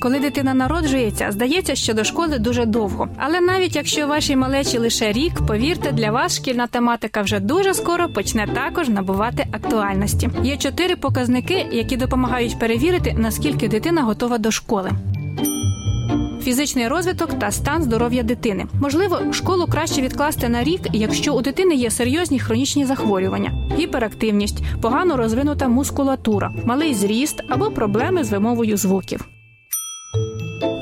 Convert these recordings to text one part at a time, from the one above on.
Коли дитина народжується, здається, що до школи дуже довго. Але навіть якщо вашій малечі лише рік, повірте, для вас шкільна тематика вже дуже скоро почне також набувати актуальності. Є чотири показники, які допомагають перевірити, наскільки дитина готова до школи. Фізичний розвиток та стан здоров'я дитини. Можливо, школу краще відкласти на рік, якщо у дитини є серйозні хронічні захворювання, гіперактивність, погано розвинута мускулатура, малий зріст або проблеми з вимовою звуків.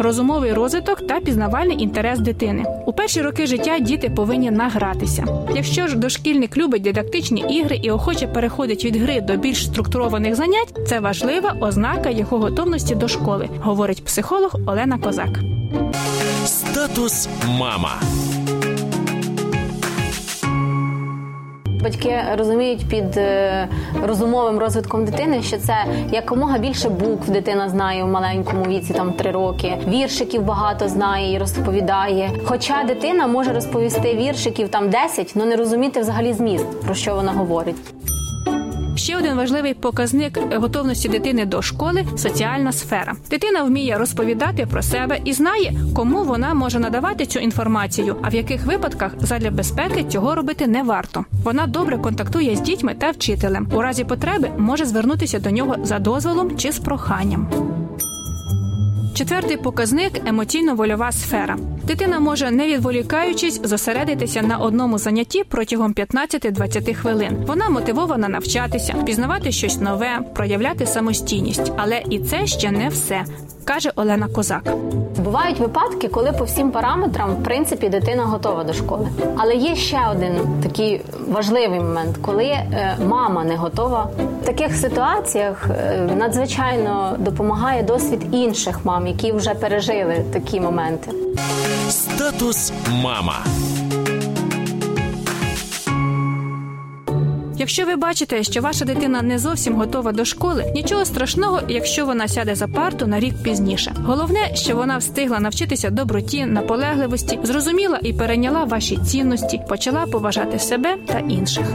Розумовий розвиток та пізнавальний інтерес дитини у перші роки життя діти повинні награтися. Якщо ж дошкільник любить дидактичні ігри і охоче переходить від гри до більш структурованих занять, це важлива ознака його готовності до школи, говорить психолог Олена Козак. Статус мама. Батьки розуміють під е, розумовим розвитком дитини, що це якомога більше букв дитина знає в маленькому віці, там три роки. Віршиків багато знає і розповідає. Хоча дитина може розповісти віршиків там 10, але не розуміти взагалі зміст, про що вона говорить. Ще один важливий показник готовності дитини до школи соціальна сфера. Дитина вміє розповідати про себе і знає, кому вона може надавати цю інформацію, а в яких випадках задля безпеки цього робити не варто. Вона добре контактує з дітьми та вчителем. У разі потреби може звернутися до нього за дозволом чи з проханням. Четвертий показник емоційно-вольова сфера. Дитина може, не відволікаючись, зосередитися на одному занятті протягом 15-20 хвилин. Вона мотивована навчатися, пізнавати щось нове, проявляти самостійність. Але і це ще не все, каже Олена Козак. Бувають випадки, коли по всім параметрам в принципі дитина готова до школи. Але є ще один такий важливий момент, коли е, мама не готова. Таких ситуаціях е, надзвичайно допомагає досвід інших мам, які вже пережили такі моменти. Статус мама. Якщо ви бачите, що ваша дитина не зовсім готова до школи, нічого страшного, якщо вона сяде за парту на рік пізніше. Головне, що вона встигла навчитися доброті, наполегливості, зрозуміла і перейняла ваші цінності, почала поважати себе та інших.